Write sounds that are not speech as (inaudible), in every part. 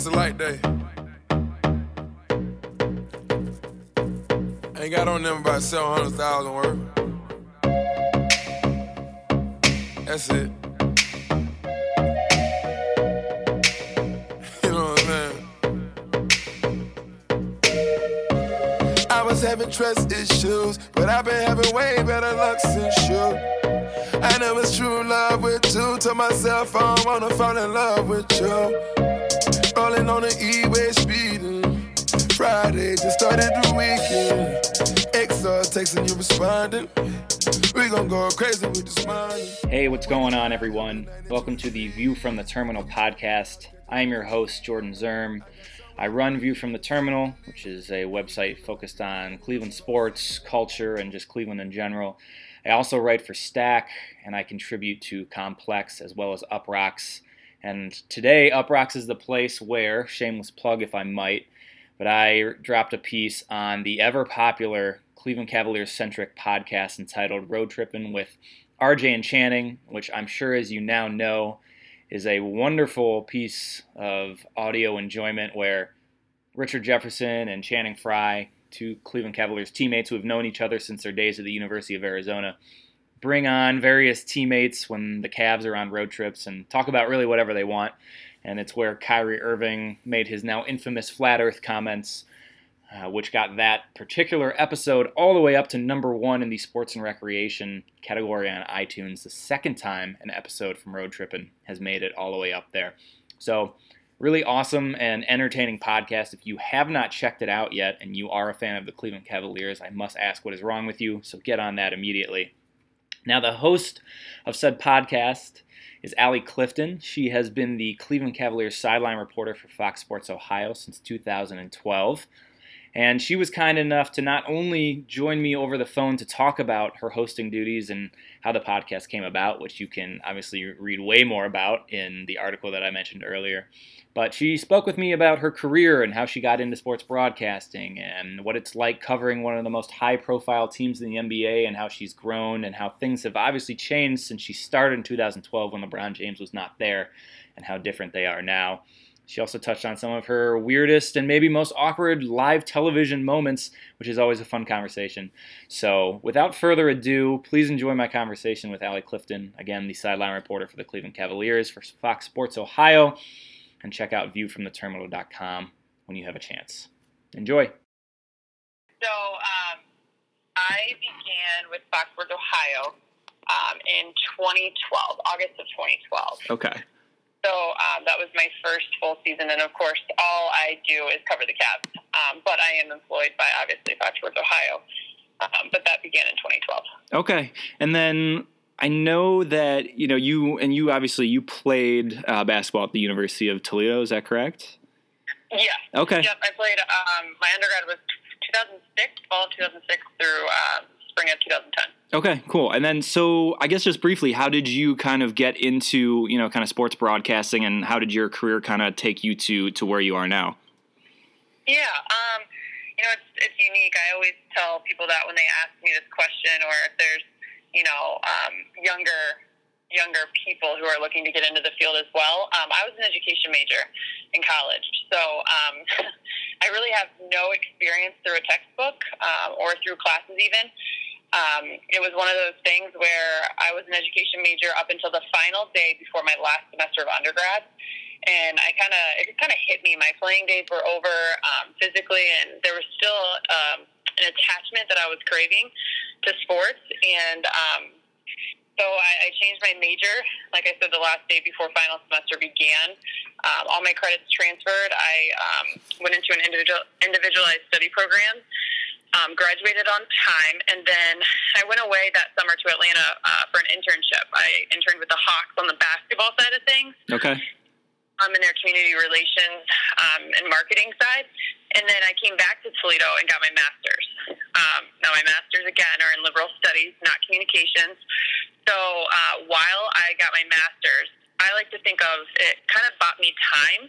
It's a light day. Ain't got on them about 700,000 worth. That's it. (laughs) You know what I'm saying? I was having trust issues, but I've been having way better luck since you. I know it's true love with you. Told myself I don't wanna fall in love with you. Rolling on the E-way speeding. Friday just started the weekend. XR texting you responding. We gon' go crazy with this money. Hey, what's going on, everyone? Welcome to the View from the Terminal podcast. I am your host, Jordan Zerm. I run View from the Terminal, which is a website focused on Cleveland sports, culture, and just Cleveland in general. I also write for Stack, and I contribute to Complex as well as Uproxx. And today, Uproxx is the place where, shameless plug if I might, but I dropped a piece on the ever popular Cleveland Cavaliers centric podcast entitled Road Trippin' with RJ and Channing, which I'm sure, as you now know, is a wonderful piece of audio enjoyment where Richard Jefferson and Channing Frye, two Cleveland Cavaliers teammates who have known each other since their days at the University of Arizona, bring on various teammates when the Cavs are on road trips and talk about really whatever they want. And it's where Kyrie Irving made his now infamous flat earth comments, uh, which got that particular episode all the way up to number one in the sports and recreation category on iTunes. The second time an episode from Road Trippin' has made it all the way up there. So, really awesome and entertaining podcast. If you have not checked it out yet and you are a fan of the Cleveland Cavaliers, I must ask what is wrong with you. So, get on that immediately. Now, the host of said podcast is Allie Clifton. She has been the Cleveland Cavaliers sideline reporter for Fox Sports Ohio since 2012. And she was kind enough to not only join me over the phone to talk about her hosting duties and how the podcast came about, which you can obviously read way more about in the article that I mentioned earlier, but she spoke with me about her career and how she got into sports broadcasting and what it's like covering one of the most high profile teams in the NBA and how she's grown and how things have obviously changed since she started in 2012 when LeBron James was not there and how different they are now. She also touched on some of her weirdest and maybe most awkward live television moments, which is always a fun conversation. So, without further ado, please enjoy my conversation with Allie Clifton, again, the sideline reporter for the Cleveland Cavaliers for Fox Sports Ohio, and check out viewfromtheterminal.com when you have a chance. Enjoy. So, um, I began with Fox Sports Ohio um, in 2012, August of 2012. Okay. So um, that was my first full season, and of course, all I do is cover the Cavs. Um, but I am employed by obviously Fox Sports Ohio. Um, but that began in 2012. Okay, and then I know that you know you and you obviously you played uh, basketball at the University of Toledo. Is that correct? Yeah. Okay. Yep. I played. Um, my undergrad was 2006, fall of 2006 through um, spring of 2010. Okay, cool. And then, so I guess just briefly, how did you kind of get into you know kind of sports broadcasting, and how did your career kind of take you to to where you are now? Yeah, um, you know, it's it's unique. I always tell people that when they ask me this question, or if there's you know um, younger younger people who are looking to get into the field as well. Um, I was an education major in college, so um, (laughs) I really have no experience through a textbook um, or through classes even um, it was one of those things where I was an education major up until the final day before my last semester of undergrad. And I kind of, it kind of hit me. My playing days were over um, physically, and there was still um, an attachment that I was craving to sports. And um, so I, I changed my major, like I said, the last day before final semester began. Um, all my credits transferred. I um, went into an individual, individualized study program um, graduated on time, and then I went away that summer to Atlanta uh, for an internship. I interned with the Hawks on the basketball side of things. Okay. Um, in their community relations um, and marketing side. And then I came back to Toledo and got my master's. Um, now, my master's, again, are in liberal studies, not communications. So uh, while I got my master's, I like to think of it kind of bought me time,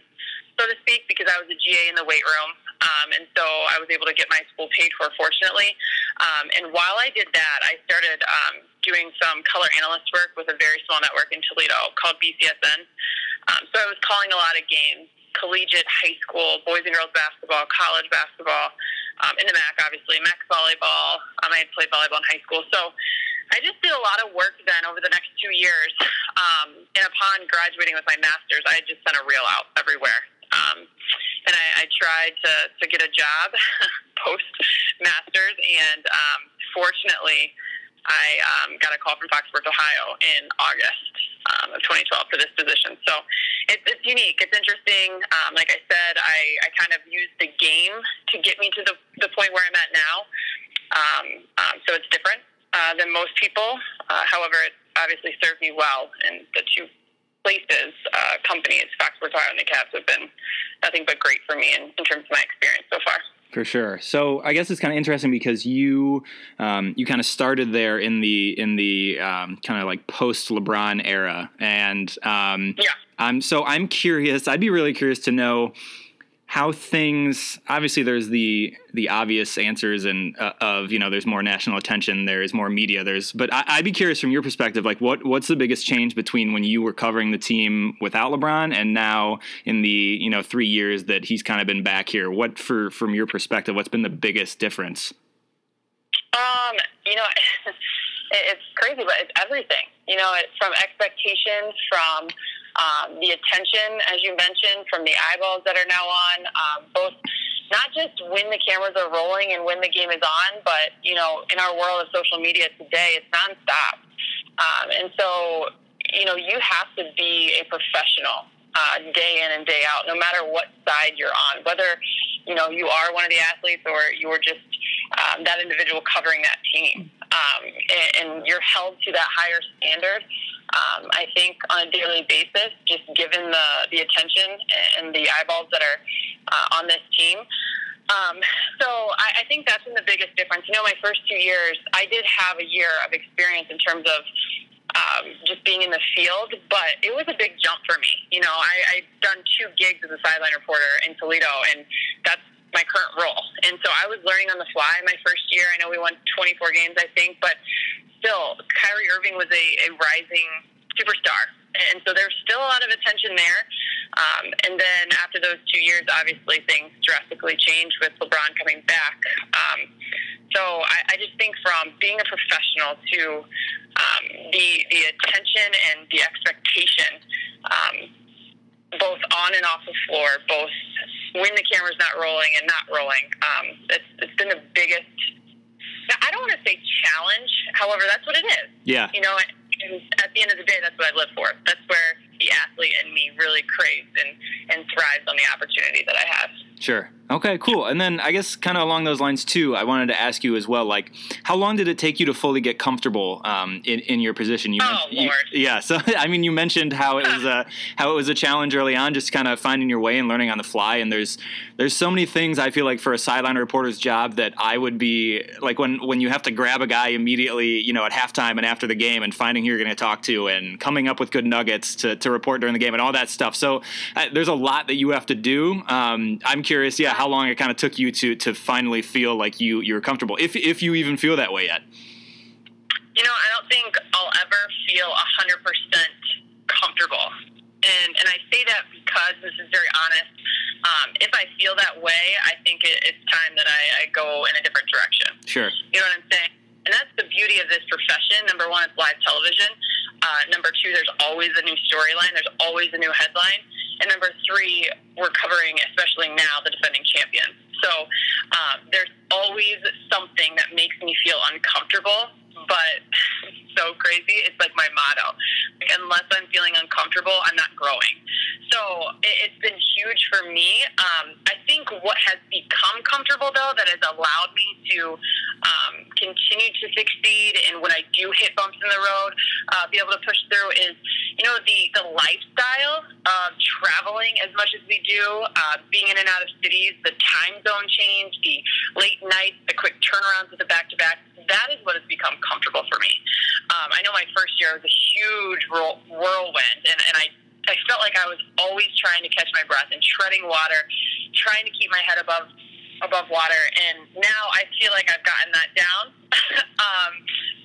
so to speak, because I was a GA in the weight room. Um, and so I was able to get my school paid for, fortunately. Um, and while I did that, I started um, doing some color analyst work with a very small network in Toledo called BCSN. Um, so I was calling a lot of games collegiate, high school, boys and girls basketball, college basketball, um, in the MAC, obviously, MAC volleyball. Um, I played volleyball in high school. So I just did a lot of work then over the next two years. Um, and upon graduating with my master's, I just sent a reel out everywhere. Um, and I, I tried to, to get a job (laughs) post master's, and um, fortunately, I um, got a call from Fox Sports Ohio in August um, of 2012 for this position. So it's, it's unique. It's interesting. Um, like I said, I, I kind of used the game to get me to the, the point where I'm at now. Um, um, so it's different uh, than most people. Uh, however, it obviously served me well in the two places, uh, companies, Fox Sports Ohio and the Cavs have been nothing but great for me in, in terms of my experience so far. For sure. So I guess it's kind of interesting because you um, you kind of started there in the in the um, kind of like post LeBron era, and um, yeah. I'm so I'm curious. I'd be really curious to know how things obviously there's the the obvious answers and uh, of you know there's more national attention there's more media there's but I, would be curious from your perspective like what what's the biggest change between when you were covering the team without LeBron and now in the you know three years that he's kind of been back here? What for from your perspective what's been the biggest difference? Um you know (laughs) it's crazy but it's everything you know it's from expectations from um, the attention, as you mentioned, from the eyeballs that are now on, um, both not just when the cameras are rolling and when the game is on, but you know, in our world of social media today, it's nonstop. Um, and so, you know, you have to be a professional uh, day in and day out, no matter what side you're on, whether you know you are one of the athletes or you're just um, that individual covering that team, um, and, and you're held to that higher standard um, I think on a daily basis, just given the, the attention and the eyeballs that are uh, on this team. Um, so I, I think that's been the biggest difference. You know, my first two years, I did have a year of experience in terms of um, just being in the field, but it was a big jump for me. You know, I, I've done two gigs as a sideline reporter in Toledo, and that's my current role. And so I was learning on the fly my first year. I know we won 24 games, I think, but still, Kyrie Irving was a, a rising superstar. And so there's still a lot of attention there. Um, and then after those two years, obviously things drastically changed with LeBron coming back. Um, so I, I just think from being a professional to um, the the attention and the expectation, um, both on and off the floor, both when the camera's not rolling and not rolling, um, it's, it's been the biggest I don't want to say challenge. However, that's what it is. Yeah. You know, and at the end of the day, that's what I live for. That's where the athlete in me really craves and, and thrives on the opportunity that I have. Sure. Okay, cool. And then I guess kind of along those lines too, I wanted to ask you as well, like, how long did it take you to fully get comfortable um, in in your position? You oh you, Lord. yeah. So (laughs) I mean, you mentioned how it was a (laughs) how it was a challenge early on, just kind of finding your way and learning on the fly. And there's there's so many things I feel like for a sideline reporter's job that I would be like when when you have to grab a guy immediately, you know, at halftime and after the game, and finding who you're going to talk to, and coming up with good nuggets to to report during the game, and all that stuff. So uh, there's a lot that you have to do. Um, I'm curious, yeah, how long it kind of took you to to finally feel like you you're comfortable, if if you even feel that way yet. You know, I don't think I'll ever feel hundred percent comfortable, and and I say that because this is very honest. Um, if I feel that way, I think it, it's time that I, I go in a different direction. Sure. You know what I'm saying? And that's the beauty of this profession. Number one, it's live television. Uh, number two, there's always a new storyline. There's always a new headline. And number three, we're covering, especially now, the defending champions. So um, there's always something that makes me feel uncomfortable, but (laughs) so crazy. It's like my motto. Like, unless I'm feeling uncomfortable, I'm not growing. So it, has been huge for me. Um, I think what has become comfortable, though, that has allowed me to um, continue to succeed, and when I do hit bumps in the road, uh, be able to push through is, you know, the, the lifestyle of traveling as much as we do, uh, being in and out of cities, the time zone change, the late nights, the quick turnarounds with the back to back. That is what has become comfortable for me. Um, I know my first year was a huge whirlwind, and, and I I felt like I was always trying to catch my breath and treading water, trying to keep my head above above water. And now I feel like I've gotten that down (laughs) um,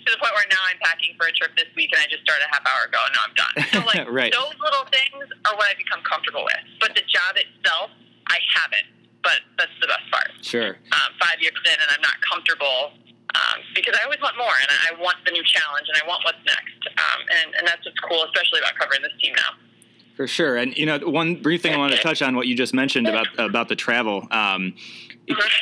to the point where now I'm packing for a trip this week, and I just started a half hour ago, and now I'm done. So like (laughs) right. those little things are what I become comfortable with. But the job itself, I haven't. But that's the best part. Sure. Um, five years in, and I'm not comfortable um, because I always want more, and I want the new challenge, and I want what's next. Um, and, and that's what's cool, especially about covering this team now. For sure, and you know, one brief thing I wanted to touch on what you just mentioned about about the travel. Um,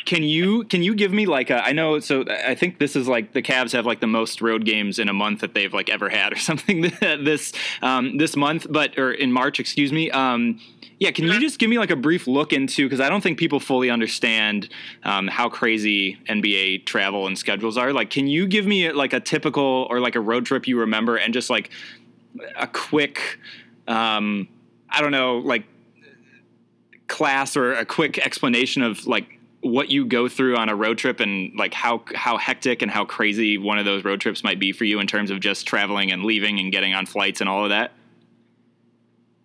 can you can you give me like a, I know so I think this is like the Cavs have like the most road games in a month that they've like ever had or (laughs) something this um, this month, but or in March, excuse me. Um, yeah, can you just give me like a brief look into because I don't think people fully understand um, how crazy NBA travel and schedules are. Like, can you give me like a typical or like a road trip you remember and just like a quick, um, I don't know, like class or a quick explanation of like what you go through on a road trip and like how how hectic and how crazy one of those road trips might be for you in terms of just traveling and leaving and getting on flights and all of that?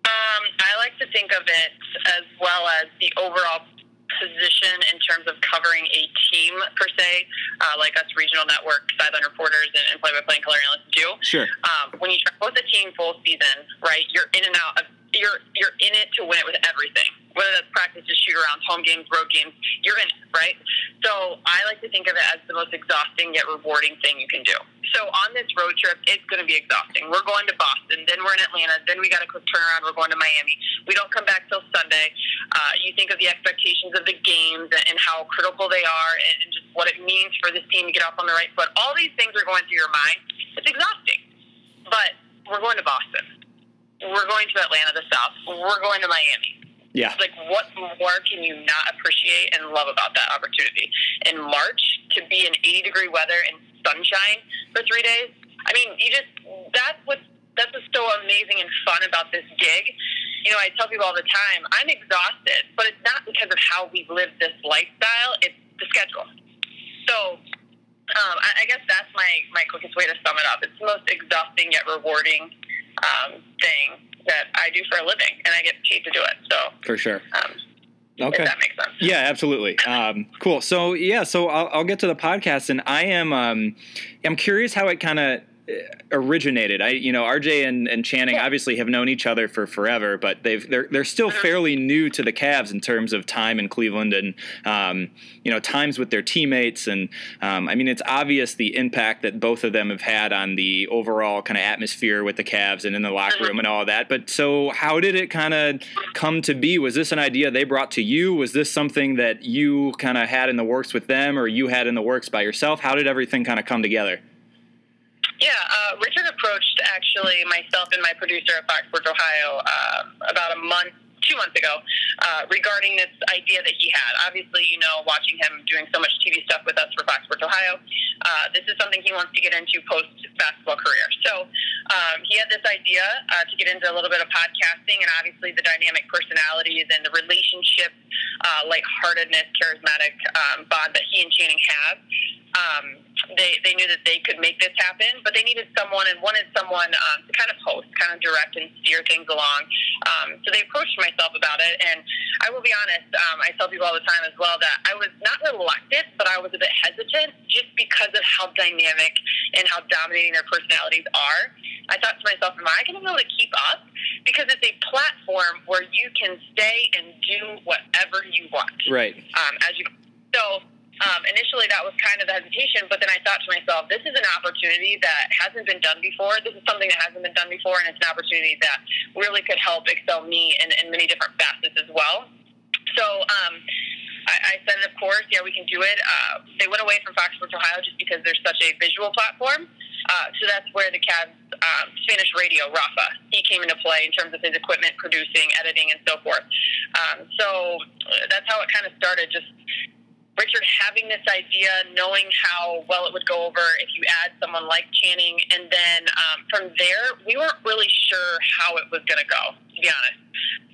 Um, I like to think of it as well as the overall position in terms of covering a team per se, uh, like us regional network sideline reporters and, and play-by-play and color analysts do. Sure. Um, when you travel with a team full season, right, you're in and out of you're you're in it to win it with everything. Whether that's practices, shoot arounds, home games, road games, you're in it, right? So I like to think of it as the most exhausting yet rewarding thing you can do. So on this road trip, it's going to be exhausting. We're going to Boston, then we're in Atlanta, then we got a quick turnaround. We're going to Miami. We don't come back till Sunday. Uh, you think of the expectations of the games and how critical they are, and just what it means for this team to get off on the right foot. All these things are going through your mind. It's exhausting, but we're going to Boston we're going to Atlanta, the South. We're going to Miami. Yeah. Like, what more can you not appreciate and love about that opportunity? In March, to be in 80 degree weather and sunshine for three days. I mean, you just, that's what, that's what's so amazing and fun about this gig. You know, I tell people all the time, I'm exhausted, but it's not because of how we live this lifestyle, it's the schedule. So, um, I, I guess that's my, my quickest way to sum it up. It's the most exhausting yet rewarding um, thing that I do for a living, and I get paid to do it. So for sure. Um, okay. If that makes sense. Yeah, absolutely. Um, cool. So yeah, so I'll, I'll, get to the podcast, and I am um, I'm curious how it kind of originated. I, you know, RJ and, and Channing obviously have known each other for forever, but they've they're they're still uh-huh. fairly new to the Cavs in terms of time in Cleveland and um, you know times with their teammates. And um, I mean, it's obvious the impact that both of them have had on the overall kind of atmosphere with the Cavs and in the locker uh-huh. room and all that. But so, how did it kind of come to be? Was this an idea they brought to you? Was this something that you kind of had in the works with them, or you had in the works by yourself? How did everything kind of come together? Yeah, uh, Richard approached actually myself and my producer at Fox Sports Ohio uh, about a month, two months ago, uh, regarding this idea that he had. Obviously, you know, watching him doing so much TV stuff with us for Fox Sports Ohio, uh, this is something he wants to get into post basketball career. So um, he had this idea uh, to get into a little bit of podcasting, and obviously the dynamic personalities and the relationship, uh, lightheartedness, charismatic um, bond that he and Channing have. Um, they they knew that they could make this happen, but they needed someone and wanted someone um, to kind of host, kind of direct and steer things along. Um, so they approached myself about it, and I will be honest. Um, I tell people all the time as well that I was not reluctant, but I was a bit hesitant just because of how dynamic and how dominating their personalities are. I thought to myself, am I going to be able to keep up? Because it's a platform where you can stay and do whatever you want. Right. Um, as you so um, initially that was kind of the hesitation, but then I thought to myself, this is an opportunity that hasn't been done before. This is something that hasn't been done before, and it's an opportunity that really could help excel me in, in many different facets as well. So um, I, I said, of course, yeah, we can do it. Uh, they went away from Fox Sports Ohio just because there's such a visual platform. Uh, so that's where the Cavs um, Spanish radio, Rafa, he came into play in terms of his equipment, producing, editing, and so forth. Um, so that's how it kind of started. Just Richard having this idea, knowing how well it would go over if you add someone like Channing, and then um, from there, we weren't really sure how it was going to go. To be honest,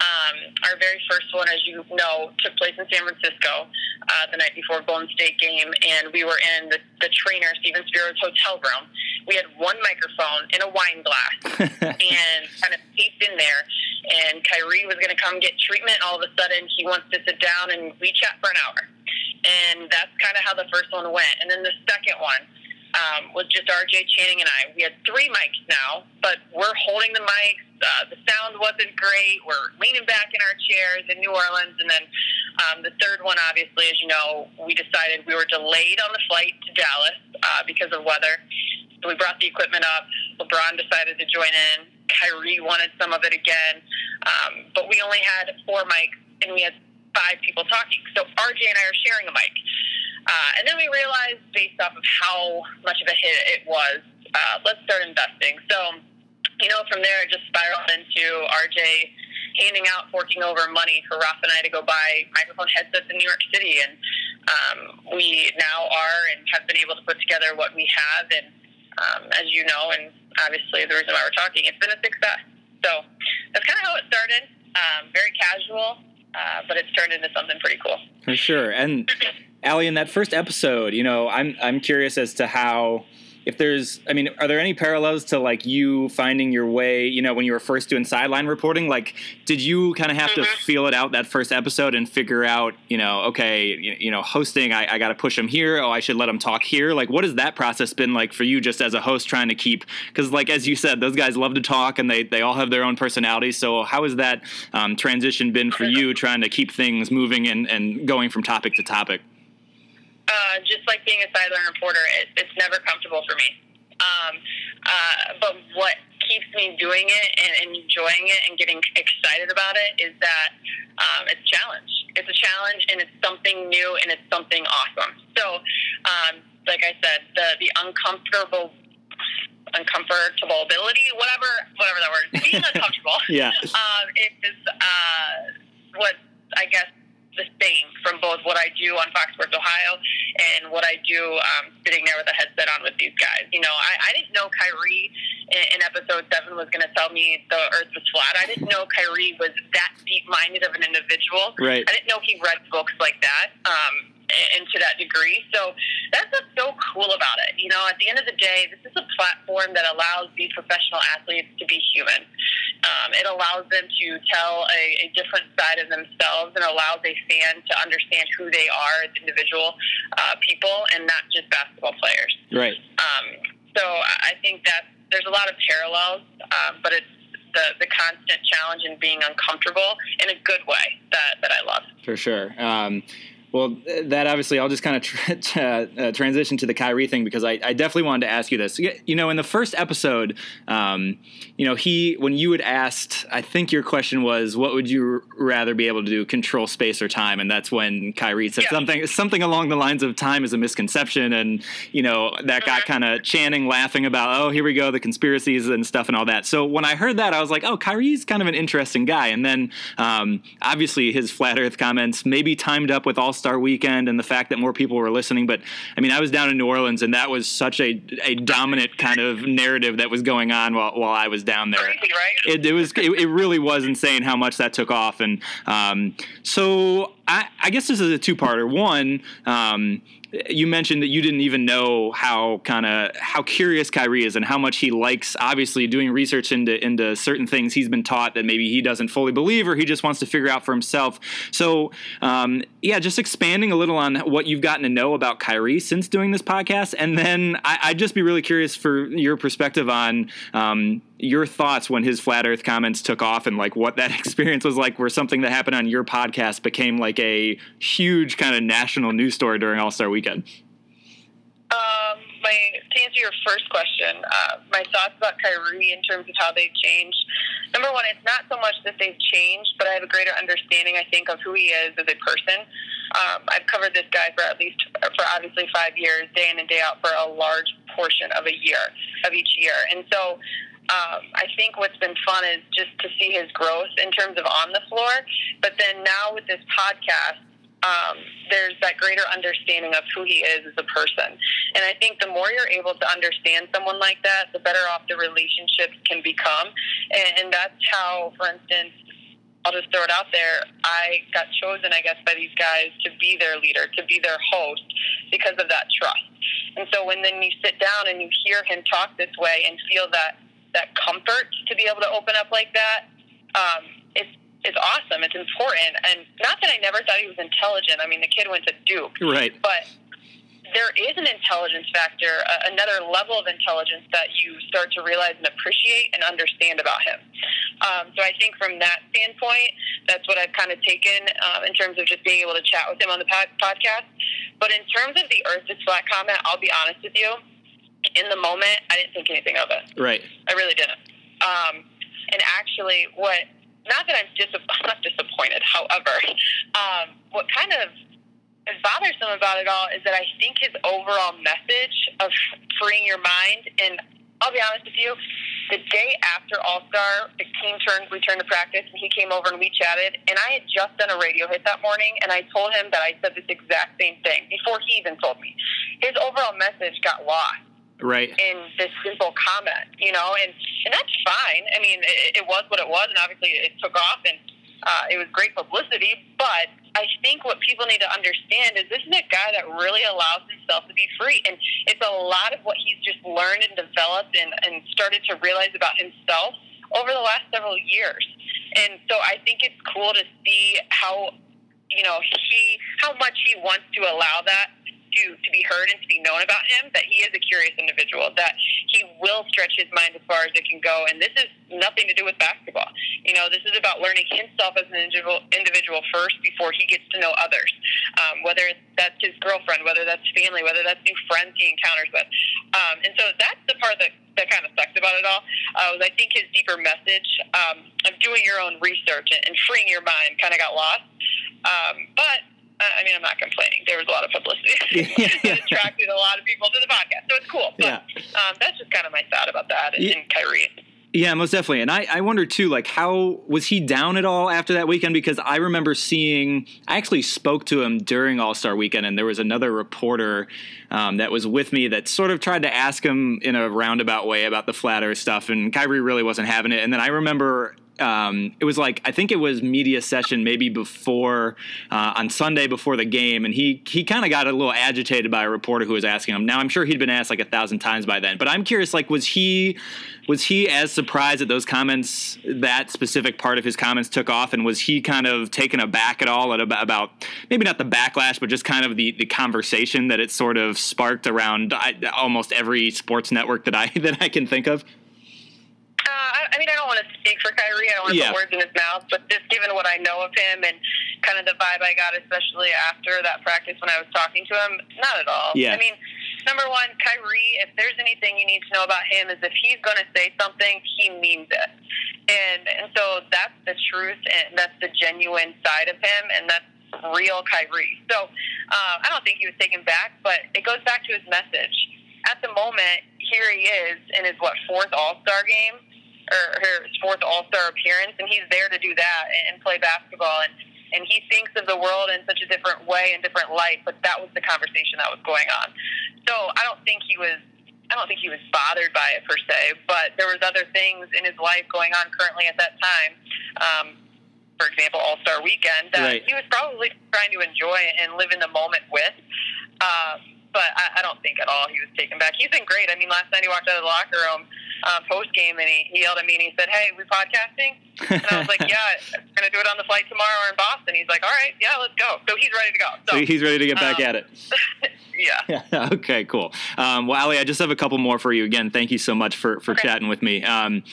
um, our very first one, as you know, took place in San Francisco uh, the night before Golden State game, and we were in the, the trainer Steven Spiro's hotel room. We had one microphone in a wine glass, (laughs) and kind of taped in there. And Kyrie was going to come get treatment. All of a sudden, he wants to sit down and we chat for an hour and that's kind of how the first one went. And then the second one, um, was just RJ Channing and I. We had three mics now, but we're holding the mics. Uh, the sound wasn't great. We're leaning back in our chairs in New Orleans, and then um, the third one, obviously, as you know, we decided we were delayed on the flight to Dallas uh, because of weather. So we brought the equipment up. LeBron decided to join in. Kyrie wanted some of it again, um, but we only had four mics, and we had five people talking. So RJ and I are sharing a mic. Uh, and then we realized, based off of how much of a hit it was, uh, let's start investing. So, you know, from there, it just spiraled into RJ handing out, forking over money for Raf and I to go buy microphone headsets in New York City. And um, we now are and have been able to put together what we have. And um, as you know, and obviously the reason why we're talking, it's been a success. So that's kind of how it started. Um, very casual, uh, but it's turned into something pretty cool. For sure. And (laughs) Allie, in that first episode, you know, I'm I'm curious as to how if there's i mean are there any parallels to like you finding your way you know when you were first doing sideline reporting? Like did you kind of have mm-hmm. to feel it out that first episode and figure out you know okay you, you know hosting i, I got to push him here oh i should let him talk here? Like what has that process been like for you just as a host trying to keep because like as you said those guys love to talk and they, they all have their own personalities. So how has that um, transition been for you trying to keep things moving and, and going from topic to topic uh, just like being a sideline reporter, it, it's never comfortable for me. Um, uh, but what keeps me doing it and, and enjoying it and getting excited about it is that um, it's a challenge. It's a challenge and it's something new and it's something awesome. So, um, like I said, the the uncomfortable uncomfortability, whatever, whatever that word, being (laughs) uncomfortable, yeah, (laughs) um, is uh, what I guess the same from both what I do on Fox Sports Ohio and what I do um, sitting there with a headset on with these guys. You know, I, I didn't know Kyrie in, in episode seven was going to tell me the Earth was flat. I didn't know Kyrie was that deep-minded of an individual. Right. I didn't know he read books like that. Um, and to that degree. So that's what's so cool about it. You know, at the end of the day, this is a platform that allows these professional athletes to be human. Um, it allows them to tell a, a different side of themselves and allows a fan to understand who they are as individual uh, people and not just basketball players. Right. Um, so I think that there's a lot of parallels, um, but it's the, the constant challenge and being uncomfortable in a good way that, that I love. For sure. Um, well, that obviously, I'll just kind of tra- (laughs) uh, transition to the Kyrie thing because I, I, definitely wanted to ask you this. You know, in the first episode, um, you know, he when you had asked, I think your question was, "What would you rather be able to do, control space or time?" And that's when Kyrie said yeah. something something along the lines of "Time is a misconception," and you know that got mm-hmm. kind of Channing laughing about, "Oh, here we go, the conspiracies and stuff and all that." So when I heard that, I was like, "Oh, Kyrie's kind of an interesting guy." And then um, obviously his flat Earth comments maybe timed up with all Star Weekend and the fact that more people were listening. But I mean, I was down in New Orleans, and that was such a, a dominant kind of narrative that was going on while, while I was down there. Crazy, right? It, it was it, it, really was insane how much that took off, and um, so I, I, guess this is a two-parter. One. Um, you mentioned that you didn't even know how kind of how curious Kyrie is and how much he likes obviously doing research into into certain things he's been taught that maybe he doesn't fully believe or he just wants to figure out for himself. So um, yeah, just expanding a little on what you've gotten to know about Kyrie since doing this podcast, and then I, would just be really curious for your perspective on um, your thoughts when his flat Earth comments took off and like what that (laughs) experience was like, where something that happened on your podcast became like a huge kind of national news story during All Star Weekend. Um, my to answer your first question, uh, my thoughts about Kyrie in terms of how they've changed. Number one, it's not so much that they've changed, but I have a greater understanding, I think, of who he is as a person. Um, I've covered this guy for at least for obviously five years, day in and day out, for a large portion of a year of each year, and so um, I think what's been fun is just to see his growth in terms of on the floor. But then now with this podcast, um, there's that greater understanding of who he is as a person. And I think the more you're able to understand someone like that, the better off the relationships can become. And, and that's how, for instance, I'll just throw it out there. I got chosen, I guess, by these guys to be their leader, to be their host because of that trust. And so when then you sit down and you hear him talk this way and feel that that comfort to be able to open up like that um, is is awesome. It's important, and not that I never thought he was intelligent. I mean, the kid went to Duke, right? But there is an intelligence factor, uh, another level of intelligence that you start to realize and appreciate and understand about him. Um, so I think from that standpoint, that's what I've kind of taken um, in terms of just being able to chat with him on the pod- podcast. But in terms of the Earth is flat comment, I'll be honest with you. In the moment, I didn't think anything of it. Right. I really didn't. Um, and actually, what not that I'm, dis- I'm (laughs) not disappointed. However, um, what kind of is bothersome about it all is that I think his overall message of freeing your mind, and I'll be honest with you, the day after All Star, the team turned, we turned to practice, and he came over and we chatted. And I had just done a radio hit that morning, and I told him that I said this exact same thing before he even told me. His overall message got lost right in this simple comment, you know, and and that's fine. I mean, it, it was what it was, and obviously it took off, and uh, it was great publicity. But I think what people need to understand is this is a guy that really allows himself to be free, and it's a lot of what he's just learned and developed and, and started to realize about himself over the last several years. And so I think it's cool to see how you know he how much he wants to allow that to, to be heard and to be known about him that he is a curious individual, that he will stretch his mind as far as it can go. And this is nothing to do with basketball. You know, this is about learning himself as an individual, individual first before he gets to know others, um, whether that's his girlfriend, whether that's family, whether that's new friends he encounters with. Um, and so that's the part that, that kind of sucks about it all. Uh, was I think his deeper message um, of doing your own research and, freeing your mind kind of got lost. Um, but I mean, I'm not complaining. There was a lot of publicity (laughs) it attracted a lot of people to the podcast, so it's cool. But yeah. um, that's just kind of my thought about that and, yeah. and Kyrie. Yeah, most definitely. And I, I wonder too, like, how was he down at all after that weekend? Because I remember seeing, I actually spoke to him during All Star weekend, and there was another reporter um, that was with me that sort of tried to ask him in a roundabout way about the flat earth stuff, and Kyrie really wasn't having it. And then I remember um, it was like I think it was media session maybe before uh, on Sunday before the game, and he he kind of got a little agitated by a reporter who was asking him. Now I'm sure he'd been asked like a thousand times by then, but I'm curious, like was he was he as surprised that those comments, that specific part of his comments took off, and was he kind of taken aback at all at about, about maybe not the backlash, but just kind of the the conversation that it sort of sparked around I, almost every sports network that I (laughs) that I can think of? I mean, I don't want to speak for Kyrie. I don't want to yeah. put words in his mouth, but just given what I know of him and kind of the vibe I got, especially after that practice when I was talking to him, not at all. Yeah. I mean, number one, Kyrie, if there's anything you need to know about him, is if he's going to say something, he means it. And, and so that's the truth, and that's the genuine side of him, and that's real Kyrie. So uh, I don't think he was taken back, but it goes back to his message. At the moment, here he is in his, what, fourth All Star game or her fourth All Star appearance, and he's there to do that and play basketball. And and he thinks of the world in such a different way and different light. But that was the conversation that was going on. So I don't think he was. I don't think he was bothered by it per se, but there was other things in his life going on currently at that time. Um, for example, All Star Weekend that right. he was probably trying to enjoy and live in the moment with. Um, but I, I don't think at all he was taken back. He's been great. I mean, last night he walked out of the locker room uh, post game and he, he yelled at me and he said, "Hey, we podcasting?" And I was like, (laughs) "Yeah, we're gonna do it on the flight tomorrow or in Boston." He's like, "All right, yeah, let's go." So he's ready to go. So, so he's ready to get back um, at it. (laughs) yeah. (laughs) yeah. Okay. Cool. Um, well, Allie, I just have a couple more for you. Again, thank you so much for for okay. chatting with me. Um,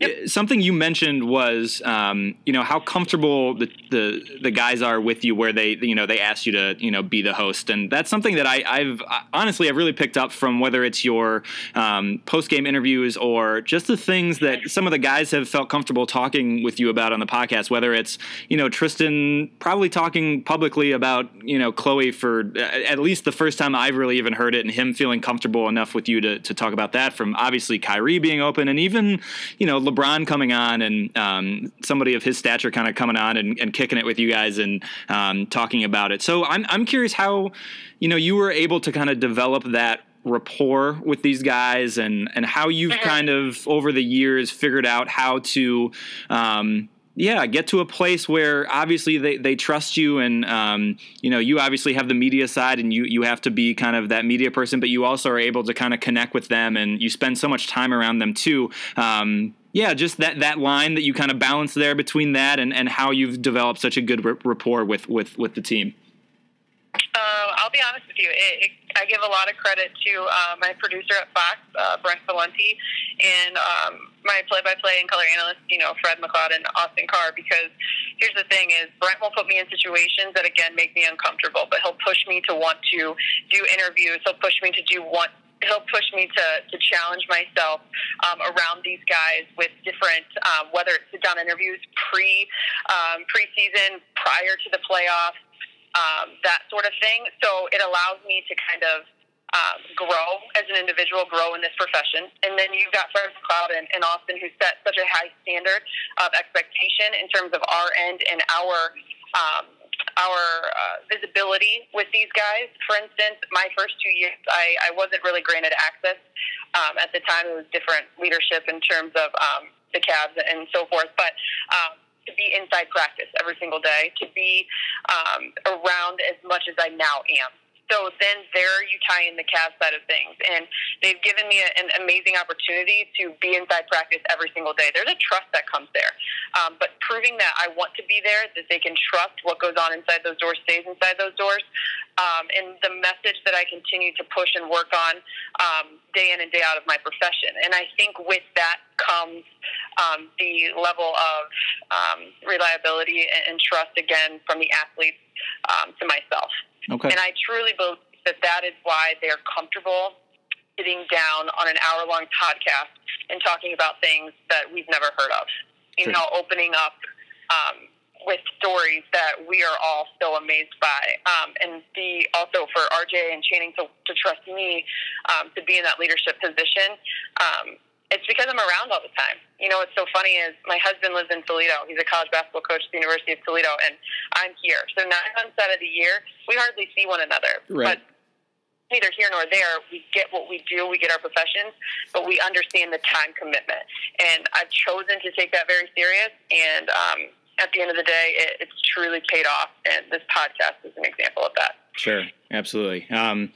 Yep. Something you mentioned was, um, you know, how comfortable the, the, the guys are with you, where they, you know, they ask you to, you know, be the host, and that's something that I, have honestly I've really picked up from whether it's your um, post game interviews or just the things that some of the guys have felt comfortable talking with you about on the podcast. Whether it's, you know, Tristan probably talking publicly about, you know, Khloe for at least the first time I've really even heard it, and him feeling comfortable enough with you to to talk about that. From obviously Kyrie being open, and even, you know LeBron coming on and um, somebody of his stature kind of coming on and, and, kicking it with you guys and um, talking about it. So I'm I'm curious how you know you were able to kind of develop that rapport with these guys and and how you've mm-hmm. kind of over the years figured out how to um, yeah, get to a place where obviously they, they trust you and um, you know you obviously have the media side and you you have to be kind of that media person, but you also are able to kind of connect with them and you spend so much time around them too. Um, yeah, just that that line that you kind of balance there between that and, and how you've developed such a good rapport with with with the team. Uh, I'll be honest with you. It, it I give a lot of credit to uh, my producer at Fox, uh, Brent Valenti, and um, my play-by-play and color analyst, you know, Fred McLeod and Austin Carr. Because here's the thing: is Brent will put me in situations that again make me uncomfortable, but he'll push me to want to do interviews. He'll push me to do want he'll push me to, to challenge myself um, around these guys with different, um, whether it's sit down interviews pre um, preseason, prior to the playoffs, um, that sort of thing. So it allows me to kind of um, grow as an individual, grow in this profession. And then you've got Fred McLeod and, and Austin who set such a high standard of expectation in terms of our end and our um, our uh, visibility with these guys. For instance, my first two years, I, I wasn't really granted access. Um, at the time, it was different leadership in terms of um, the Cavs and so forth. But um, to be inside practice every single day, to be um, around as much as I now am. So then there you tie in the Cavs side of things. And they've given me a, an amazing opportunity to be inside practice every single day. There's a trust that comes there. Um, but proving that I want to be there, that they can trust what goes on inside those doors stays inside those doors. Um, and the message that I continue to push and work on um, day in and day out of my profession. And I think with that comes um, the level of um, reliability and, trust, again, from the athletes um, to myself. Okay. And I truly believe that that is why they're comfortable sitting down on an hour long podcast and talking about things that we've never heard of. You Sure. know, opening up um, with stories that we are all still amazed by. Um, and the also for RJ and Channing to, to trust me um, to be in that leadership position. Um, it's because I'm around all the time. You know, what's so funny is my husband lives in Toledo. He's a college basketball coach at the University of Toledo, and I'm here. So nine months out of the year, we hardly see one another. Right. But neither here nor there, we get what we do, we get our professions, but we understand the time commitment. And I've chosen to take that very serious. And um, at the end of the day, it, it's truly paid off. And this podcast is an example of that. Sure, absolutely. Um,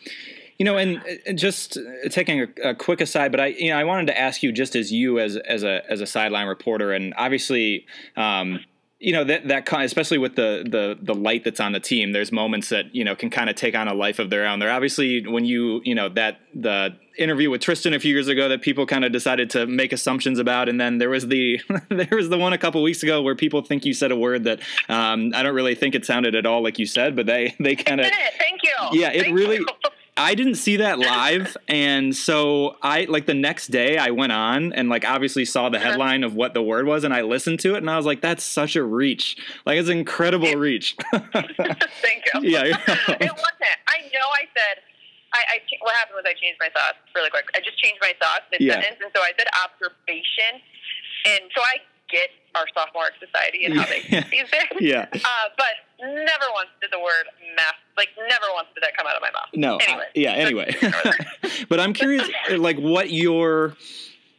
you know, and just taking a, a quick aside, but I, you know, I wanted to ask you, just as you as as a as a sideline reporter, and obviously, um, you know that that kind, especially with the the the light that's on the team, there's moments that you know can kind of take on a life of their own. There obviously when you you know that the interview with Tristan a few years ago that people kind of decided to make assumptions about, and then there was the (laughs) there was the one a couple weeks ago where people think you said a word that um, I don't really think it sounded at all like you said, but they they kind of Thank you. Yeah, it Thank really- you. I didn't see that (laughs) live, and so I like the next day I went on and like obviously saw the headline of what the word was, and I listened to it, and I was like, "That's such a reach! Like it's an incredible (laughs) reach." (laughs) Thank you. Yeah, it wasn't. I know I said, I, I, what happened was I changed my thoughts really quick. I just changed my thoughts mid Yeah. sentence, and so I said observation. And so I get our sophomore society and how they Yeah. see things. yeah, Uh, but never once did the word math, like never once did that come out of my mouth. no, Anyway. yeah. Anyway, (laughs) but I'm curious, like, what your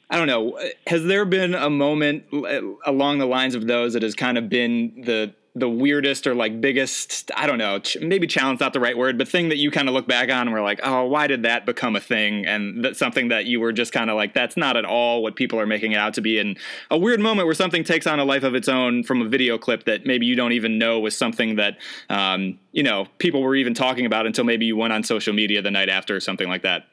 I don't know. Has there been a moment uh, along the lines of those that has kind of been the the weirdest or like biggest? I don't know. Ch- maybe challenge not the right word, but thing that you kind of look back on and were like, oh, why did that become a thing? And that's something that you were just kind of like, that's not at all what people are making it out to be. And a weird moment where something takes on a life of its own from a video clip that maybe you don't even know was something that um, you know people were even talking about until maybe you went on social media the night after or something like that.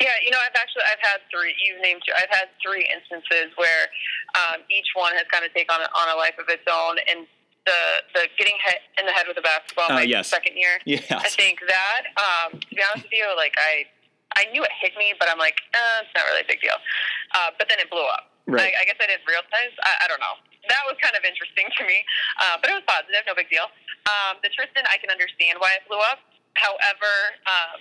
Yeah, you know, I've actually I've had three. You've named two. I've had three instances where um, each one has kind of taken on on a life of its own, and the the getting hit in the head with a basketball Uh, my yes. second year. (laughs) Yes. I think that um, to be honest with you, like I I knew it hit me, but I'm like, eh, it's not really a big deal. Uh, but then it blew up. Right. I, I guess I didn't realize. I, I don't know. That was kind of interesting to me, uh, but it was positive. No big deal. Um, the Tristan, I can understand why it blew up. However, um,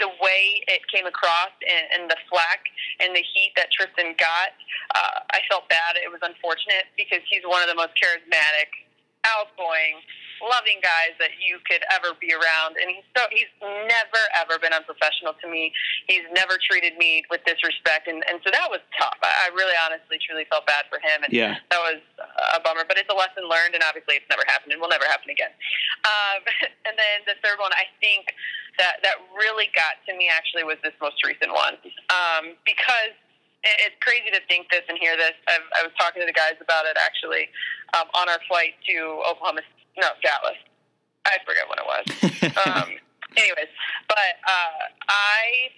the way it came across and, and the flack and the heat that Tristan got, uh, I felt bad. It was unfortunate because he's one of the most charismatic, outgoing, loving guys that you could ever be around. And he's so he's never ever been unprofessional to me. He's never treated me with disrespect, and and so that was tough. I, I really, honestly, truly felt bad for him, and Yeah. that was a bummer. But it's a lesson learned, and obviously, it's never happened and will never happen again. Um, (laughs) and then the third one, I think that that really got to me actually was this most recent one um, because it's crazy to think this and hear this. I've, I was talking to the guys about it actually um, on our flight to Oklahoma, no Dallas. I forget when it was. (laughs) Um, anyways, but uh, I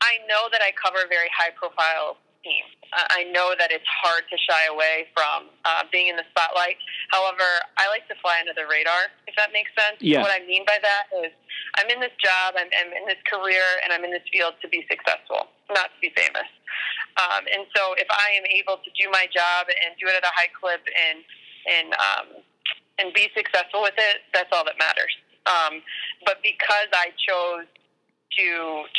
I know that I cover very high profile teams. I know that it's hard to shy away from uh, being in the spotlight. However, I like to fly under the radar, if that makes sense. Yeah. What I mean by that is I'm in this job, I'm, I'm in this career, and I'm in this field to be successful, not to be famous. Um, and so if I am able to do my job and do it at a high clip and, and, um, and be successful with it, that's all that matters. Um, but because I chose to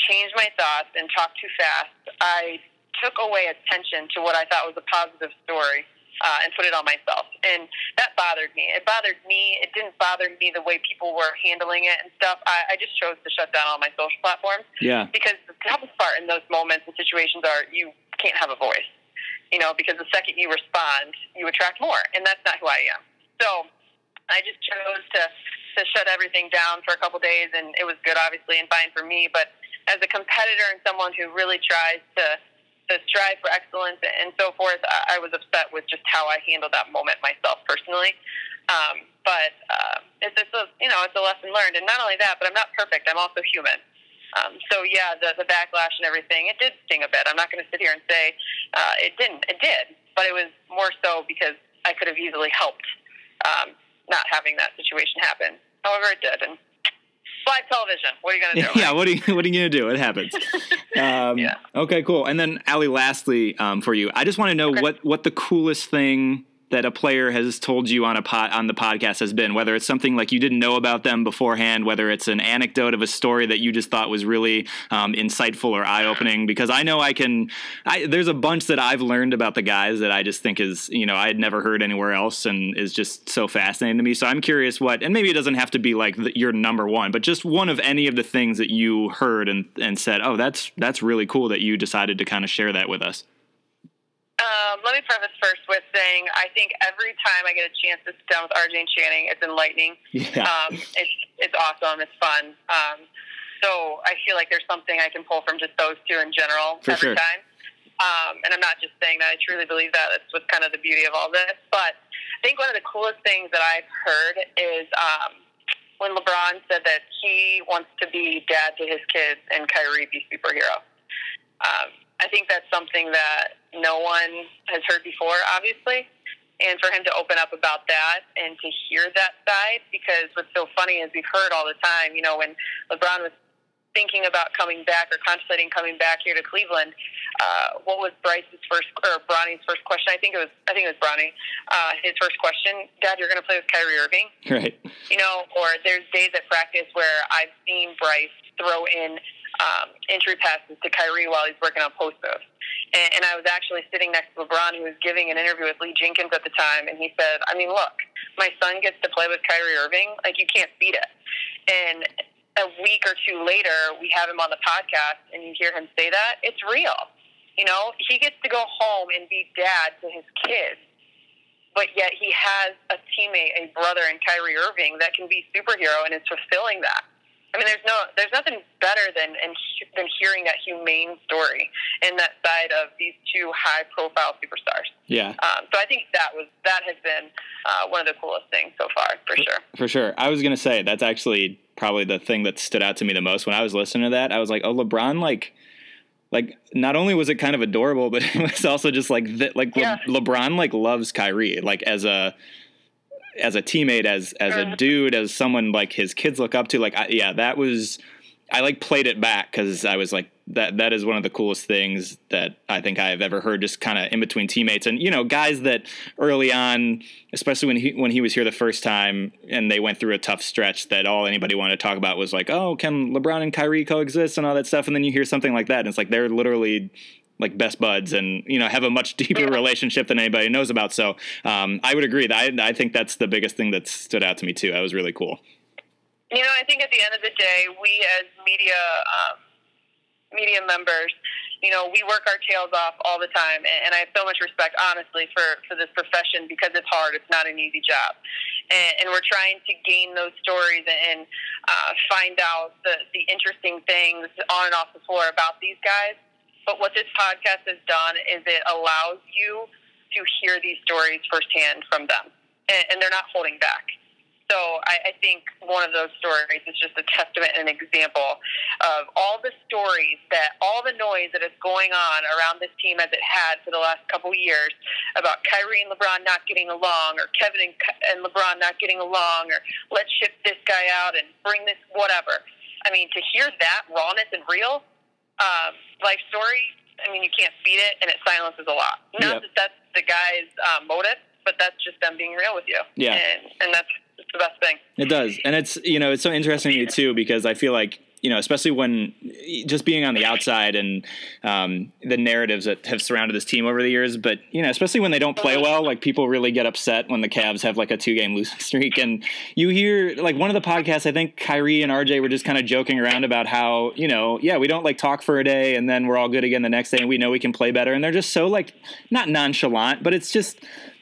change my thoughts and talk too fast, I took away attention to what I thought was a positive story uh, and put it on myself. And that bothered me. It bothered me. It didn't bother me the way people were handling it and stuff. I, I just chose to shut down all my social platforms. Yeah. Because the toughest part in those moments and situations are you can't have a voice. You know, because the second you respond, you attract more. And that's not who I am. So I just chose to, to shut everything down for a couple days. And it was good, obviously, and fine for me. But as a competitor and someone who really tries to to strive for excellence and so forth. I, I was upset with just how I handled that moment myself personally. Um, but uh, it's, it's a you know it's a lesson learned, and not only that, but I'm not perfect. I'm also human. Um, so yeah, the the backlash and everything, it did sting a bit. I'm not going to sit here and say uh, it didn't. It did, but it was more so because I could have easily helped um, not having that situation happen. However, it did, and live television. What are you gonna do? (laughs) Yeah, what are you what are you gonna do? It happens. (laughs) Um, yeah. Okay, cool. And then Allie, lastly, um, for you, I just want to know okay. what what the coolest thing that a player has told you on a pod, on the podcast has been whether it's something like you didn't know about them beforehand whether it's an anecdote of a story that you just thought was really um, insightful or eye-opening because i know i can I, there's a bunch that i've learned about the guys that i just think is you know i had never heard anywhere else and is just so fascinating to me. So i'm curious what and maybe it doesn't have to be like the, your number one but just one of any of the things that you heard and, and said oh that's that's really cool that you decided to kind of share that with us um, let me preface first with saying I think every time I get a chance to sit down with RJ and Channing, it's enlightening. Yeah. Um, it's it's awesome. It's fun. Um, so I feel like there's something I can pull from just those two in general For every sure. time. Um, and I'm not just saying that. I truly believe that. That's what's kind of the beauty of all this. But I think one of the coolest things that I've heard is um, when LeBron said that he wants to be dad to his kids and Kyrie be superhero. Um, I think that's something that no one has heard before, obviously. And for him to open up about that and to hear that side, because what's so funny is we've heard all the time, you know, when LeBron was thinking about coming back or contemplating coming back here to Cleveland, uh, what was Bryce's first or Bronny's first question? I think it was I think it was Bronny. Uh, his first question, Dad, you're going to play with Kyrie Irving, right? You know, or there's days at practice where I've seen Bryce throw in um, entry passes to Kyrie while he's working on post moves. And, and I was actually sitting next to LeBron, who was giving an interview with Lee Jenkins at the time, and he said, "I mean, look, my son gets to play with Kyrie Irving. Like you can't beat it." And a week or two later, we have him on the podcast, and you hear him say that it's real. You know, he gets to go home and be dad to his kids, but yet he has a teammate, a brother in Kyrie Irving that can be superhero and is fulfilling that. I mean, there's no, there's nothing better than than hearing that humane story and that side of these two high-profile superstars. Yeah. Um, so I think that was that has been uh, one of the coolest things so far, for sure. For sure. I was gonna say that's actually probably the thing that stood out to me the most when I was listening to that. I was like, oh, LeBron, like. Like not only was it kind of adorable, but (laughs) it was also just like that. Like Yeah. Le- LeBron like loves Kyrie, like as a as a teammate, as as a dude, as someone like his kids look up to. Like I, yeah, that was I like played it back because I was like that that is one of the coolest things that I think I've ever heard. Just kind of in between teammates and you know guys that early on, especially when he when he was here the first time and they went through a tough stretch, that all anybody wanted to talk about was like, oh, can LeBron and Kyrie coexist and all that stuff. And then you hear something like that, and it's like they're literally like best buds and you know have a much deeper Yeah. relationship than anybody knows about. So um, I would agree. That I, I think that's the biggest thing that stood out to me too. That was really cool. You know, I think at the end of the day, we as media um, media members, you know, we work our tails off all the time, and, and I have so much respect, honestly, for for this profession because it's hard. It's not an easy job, and, and we're trying to gain those stories and uh, find out the the interesting things on and off the floor about these guys. But what this podcast has done is it allows you to hear these stories firsthand from them, and, and they're not holding back. So I, I think one of those stories is just a testament and an example of all the stories that all the noise that is going on around this team as it had for the last couple years about Kyrie and LeBron not getting along, or Kevin and, and LeBron not getting along, or let's ship this guy out and bring this whatever. I mean, to hear that rawness and real um, life story, I mean, you can't beat it, and it silences a lot. Not yep. that that's the guy's um, motive, but that's just them being real with you. Yeah, and, and that's it's the best thing. It does, and it's you know it's so interesting to me too because I feel like you know especially when just being on the outside and um, the narratives that have surrounded this team over the years, but you know especially when they don't play well, like people really get upset when the Cavs have like a two game losing (laughs) streak, and you hear like one of the podcasts I think Kyrie and RJ were just kind of joking around about how you know yeah we don't like talk for a day and then we're all good again the next day and we know we can play better, and they're just so like not nonchalant, but it's just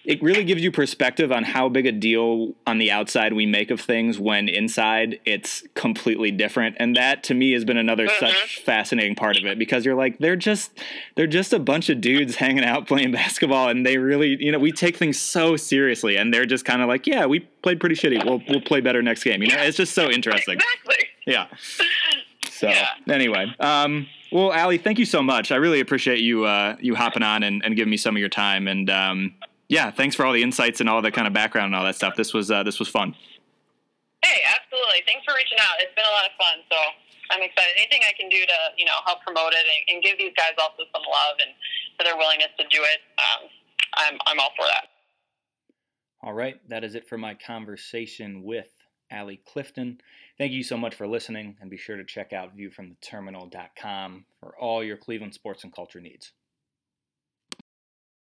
it really gives you perspective on how big a deal on the outside we make of things when inside it's completely different and that to me has been another mm-hmm. such fascinating part of it because you're like they're just they're just a bunch of dudes hanging out playing (laughs) basketball and they really you know we take things so seriously and they're just kind of like yeah we played pretty shitty we'll we'll play better next game you know it's just so interesting exactly yeah (laughs) so yeah. anyway um well, Allie, thank you so much. I really appreciate you uh, you hopping on and, and giving me some of your time. And um, yeah, thanks for all the insights and all the kind of background and all that stuff. This was uh, this was fun. Hey, absolutely. Thanks for reaching out. It's been a lot of fun. So I'm excited. Anything I can do to you know help promote it and, and give these guys also some love and for their willingness to do it, um, I'm I'm all for that. All right, that is it for my conversation with Allie Clifton. Thank you so much for listening, and be sure to check out viewfromtheterminal.com for all your Cleveland sports and culture needs.